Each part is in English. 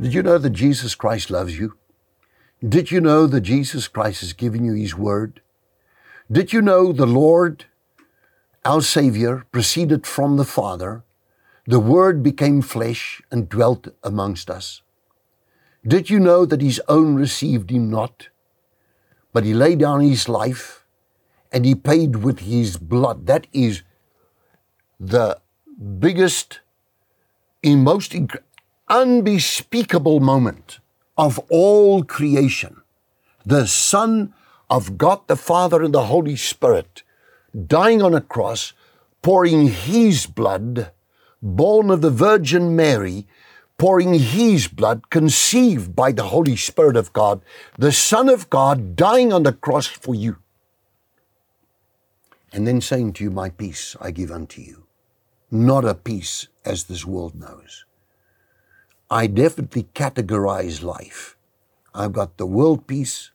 Did you know that Jesus Christ loves you? Did you know that Jesus Christ has given you His Word? Did you know the Lord, our Savior, proceeded from the Father? The Word became flesh and dwelt amongst us. Did you know that His own received Him not? But He laid down His life and He paid with His blood. That is the biggest, most unbespeakable moment of all creation. The Son of God the Father and the Holy Spirit dying on a cross, pouring His blood, born of the Virgin Mary, pouring His blood, conceived by the Holy Spirit of God, the Son of God dying on the cross for you. And then saying to you, My peace I give unto you not a peace as this world knows. I definitely categorize life. I've got the world peace,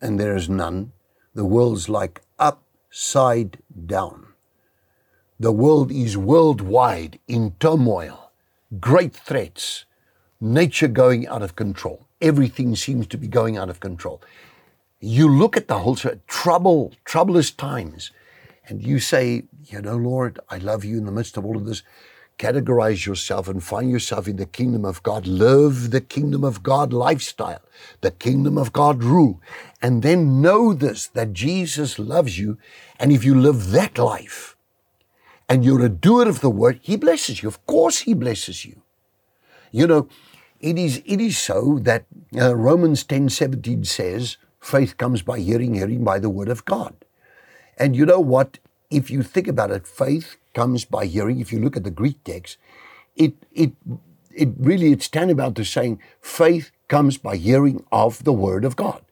and there is none. The world's like upside down. The world is worldwide in turmoil, great threats, nature going out of control. Everything seems to be going out of control. You look at the whole trouble, troublous times and you say, you know, Lord, I love you in the midst of all of this, categorize yourself and find yourself in the kingdom of God. Live the kingdom of God lifestyle, the kingdom of God rule. And then know this that Jesus loves you. And if you live that life and you're a doer of the word, He blesses you. Of course, He blesses you. You know, it is, it is so that uh, Romans 10 17 says, faith comes by hearing, hearing by the word of God. And you know what? If you think about it, faith comes by hearing. If you look at the Greek text, it it it really it's tantamount to saying faith comes by hearing of the word of God.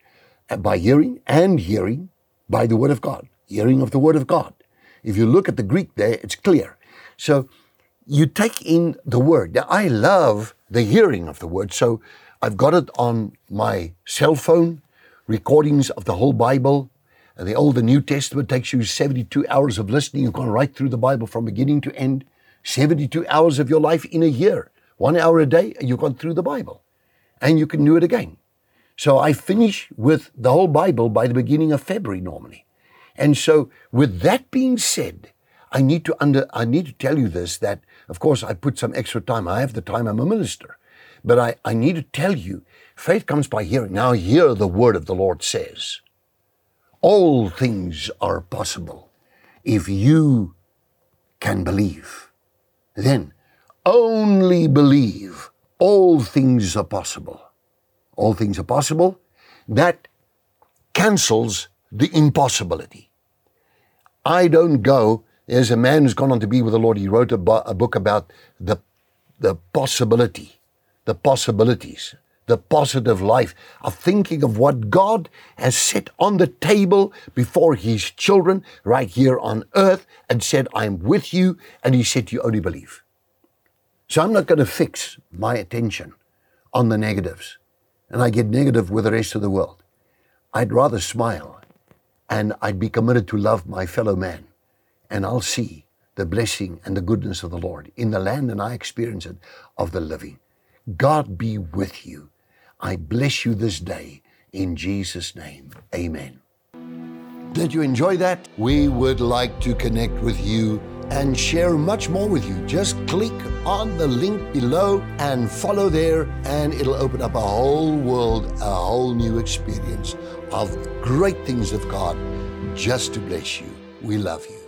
By hearing and hearing by the word of God. Hearing of the word of God. If you look at the Greek there, it's clear. So you take in the word. Now, I love the hearing of the word. So I've got it on my cell phone, recordings of the whole Bible, the Old and New Testament takes you 72 hours of listening. You've gone right through the Bible from beginning to end. 72 hours of your life in a year. One hour a day, you've gone through the Bible. And you can do it again. So I finish with the whole Bible by the beginning of February normally. And so with that being said, I need to under I need to tell you this that of course I put some extra time. I have the time, I'm a minister. But I, I need to tell you, faith comes by hearing. Now hear the word of the Lord says all things are possible if you can believe. Then only believe all things are possible. All things are possible. That cancels the impossibility. I don't go. There's a man who's gone on to be with the Lord. He wrote a, a book about the, the possibility, the possibilities the positive life of thinking of what God has set on the table before His children right here on earth and said, I'm with you. And He said, You only believe. So I'm not going to fix my attention on the negatives and I get negative with the rest of the world. I'd rather smile and I'd be committed to love my fellow man and I'll see the blessing and the goodness of the Lord in the land and I experience it of the living. God be with you. I bless you this day in Jesus' name. Amen. Did you enjoy that? We would like to connect with you and share much more with you. Just click on the link below and follow there, and it'll open up a whole world, a whole new experience of great things of God just to bless you. We love you.